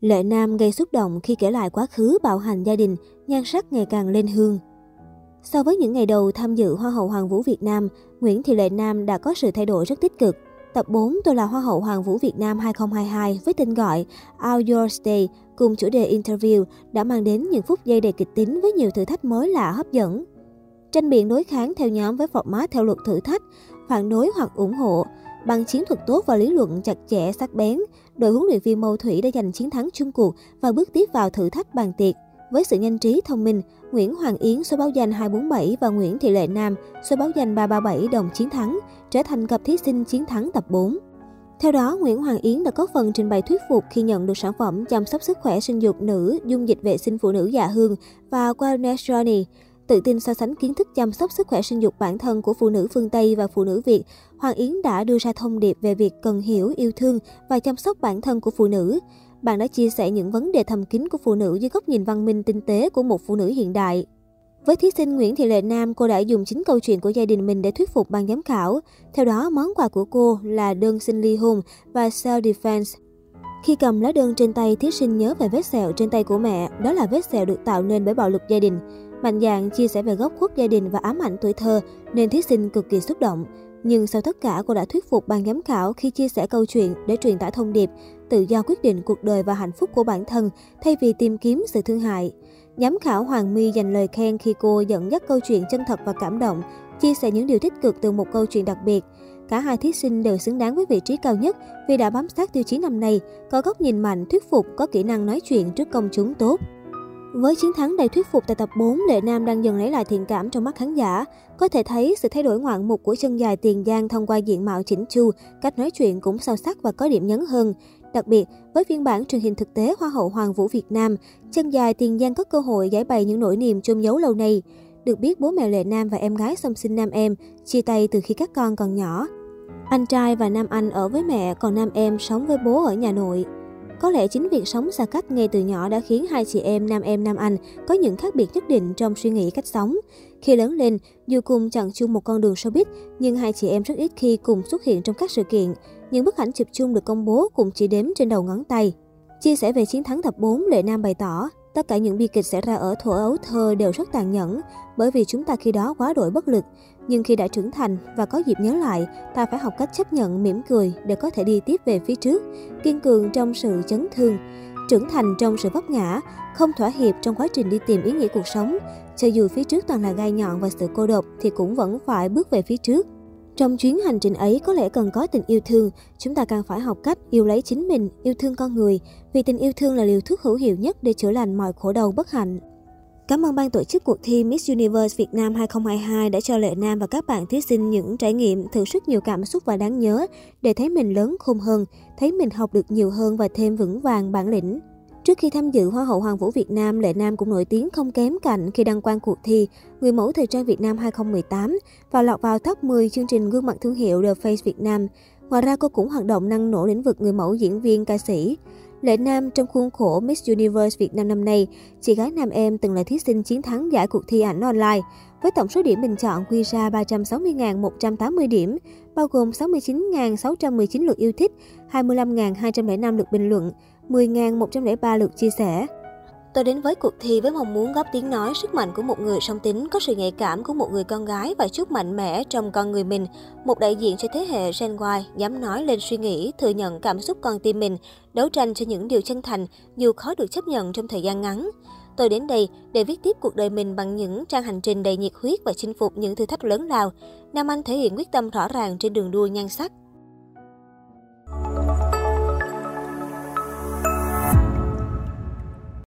Lệ Nam gây xúc động khi kể lại quá khứ bạo hành gia đình, nhan sắc ngày càng lên hương. So với những ngày đầu tham dự Hoa hậu Hoàng vũ Việt Nam, Nguyễn Thị Lệ Nam đã có sự thay đổi rất tích cực. Tập 4 Tôi là Hoa hậu Hoàng vũ Việt Nam 2022 với tên gọi Out Your Stay cùng chủ đề interview đã mang đến những phút giây đầy kịch tính với nhiều thử thách mới lạ hấp dẫn. Tranh biện đối kháng theo nhóm với format theo luật thử thách, phản đối hoặc ủng hộ. Bằng chiến thuật tốt và lý luận chặt chẽ sắc bén, đội huấn luyện viên Mâu Thủy đã giành chiến thắng chung cuộc và bước tiếp vào thử thách bàn tiệc. Với sự nhanh trí thông minh, Nguyễn Hoàng Yến số báo danh 247 và Nguyễn Thị Lệ Nam số báo danh 337 đồng chiến thắng, trở thành cặp thí sinh chiến thắng tập 4. Theo đó, Nguyễn Hoàng Yến đã có phần trình bày thuyết phục khi nhận được sản phẩm chăm sóc sức khỏe sinh dục nữ, dung dịch vệ sinh phụ nữ dạ hương và Wellness Journey. Tự tin so sánh kiến thức chăm sóc sức khỏe sinh dục bản thân của phụ nữ phương Tây và phụ nữ Việt, Hoàng Yến đã đưa ra thông điệp về việc cần hiểu, yêu thương và chăm sóc bản thân của phụ nữ. Bạn đã chia sẻ những vấn đề thầm kín của phụ nữ dưới góc nhìn văn minh tinh tế của một phụ nữ hiện đại. Với thí sinh Nguyễn Thị Lệ Nam, cô đã dùng chính câu chuyện của gia đình mình để thuyết phục ban giám khảo. Theo đó, món quà của cô là đơn xin ly hôn và self-defense. Khi cầm lá đơn trên tay, thí sinh nhớ về vết sẹo trên tay của mẹ, đó là vết sẹo được tạo nên bởi bạo lực gia đình. Mạnh dạn chia sẻ về góc khuất gia đình và ám ảnh tuổi thơ, nên thí sinh cực kỳ xúc động. Nhưng sau tất cả, cô đã thuyết phục ban giám khảo khi chia sẻ câu chuyện để truyền tải thông điệp, tự do quyết định cuộc đời và hạnh phúc của bản thân thay vì tìm kiếm sự thương hại. Giám khảo Hoàng My dành lời khen khi cô dẫn dắt câu chuyện chân thật và cảm động, chia sẻ những điều tích cực từ một câu chuyện đặc biệt. Cả hai thí sinh đều xứng đáng với vị trí cao nhất vì đã bám sát tiêu chí năm nay, có góc nhìn mạnh, thuyết phục, có kỹ năng nói chuyện trước công chúng tốt. Với chiến thắng đầy thuyết phục tại tập 4, Lệ Nam đang dần lấy lại thiện cảm trong mắt khán giả. Có thể thấy sự thay đổi ngoạn mục của chân dài Tiền Giang thông qua diện mạo chỉnh chu, cách nói chuyện cũng sâu sắc và có điểm nhấn hơn. Đặc biệt, với phiên bản truyền hình thực tế Hoa hậu Hoàng vũ Việt Nam, chân dài Tiền Giang có cơ hội giải bày những nỗi niềm chôn giấu lâu nay. Được biết, bố mẹ Lệ Nam và em gái song sinh nam em chia tay từ khi các con còn nhỏ. Anh trai và nam anh ở với mẹ, còn nam em sống với bố ở nhà nội. Có lẽ chính việc sống xa cách ngay từ nhỏ đã khiến hai chị em nam em nam anh có những khác biệt nhất định trong suy nghĩ cách sống. Khi lớn lên, dù cùng chọn chung một con đường showbiz, nhưng hai chị em rất ít khi cùng xuất hiện trong các sự kiện. Những bức ảnh chụp chung được công bố cũng chỉ đếm trên đầu ngón tay. Chia sẻ về chiến thắng tập 4, Lệ Nam bày tỏ, tất cả những bi kịch xảy ra ở thuở ấu thơ đều rất tàn nhẫn, bởi vì chúng ta khi đó quá đổi bất lực. Nhưng khi đã trưởng thành và có dịp nhớ lại, ta phải học cách chấp nhận mỉm cười để có thể đi tiếp về phía trước, kiên cường trong sự chấn thương, trưởng thành trong sự vấp ngã, không thỏa hiệp trong quá trình đi tìm ý nghĩa cuộc sống. Cho dù phía trước toàn là gai nhọn và sự cô độc thì cũng vẫn phải bước về phía trước. Trong chuyến hành trình ấy có lẽ cần có tình yêu thương, chúng ta càng phải học cách yêu lấy chính mình, yêu thương con người, vì tình yêu thương là liều thuốc hữu hiệu nhất để chữa lành mọi khổ đau bất hạnh. Cảm ơn ban tổ chức cuộc thi Miss Universe Việt Nam 2022 đã cho Lệ Nam và các bạn thí sinh những trải nghiệm thử sức nhiều cảm xúc và đáng nhớ để thấy mình lớn khôn hơn, thấy mình học được nhiều hơn và thêm vững vàng bản lĩnh. Trước khi tham dự Hoa hậu Hoàng vũ Việt Nam, Lệ Nam cũng nổi tiếng không kém cạnh khi đăng quang cuộc thi Người mẫu thời trang Việt Nam 2018 và lọt vào top 10 chương trình gương mặt thương hiệu The Face Việt Nam. Ngoài ra, cô cũng hoạt động năng nổ lĩnh vực người mẫu diễn viên ca sĩ. Lệ Nam trong khuôn khổ Miss Universe Việt Nam năm nay, chị gái nam em từng là thí sinh chiến thắng giải cuộc thi ảnh online. Với tổng số điểm bình chọn quy ra 360.180 điểm, bao gồm 69.619 lượt yêu thích, 25.205 lượt bình luận, 10.103 lượt chia sẻ. Tôi đến với cuộc thi với mong muốn góp tiếng nói sức mạnh của một người song tính, có sự nhạy cảm của một người con gái và chút mạnh mẽ trong con người mình. Một đại diện cho thế hệ Gen Y, dám nói lên suy nghĩ, thừa nhận cảm xúc con tim mình, đấu tranh cho những điều chân thành dù khó được chấp nhận trong thời gian ngắn. Tôi đến đây để viết tiếp cuộc đời mình bằng những trang hành trình đầy nhiệt huyết và chinh phục những thử thách lớn lao. Nam Anh thể hiện quyết tâm rõ ràng trên đường đua nhan sắc.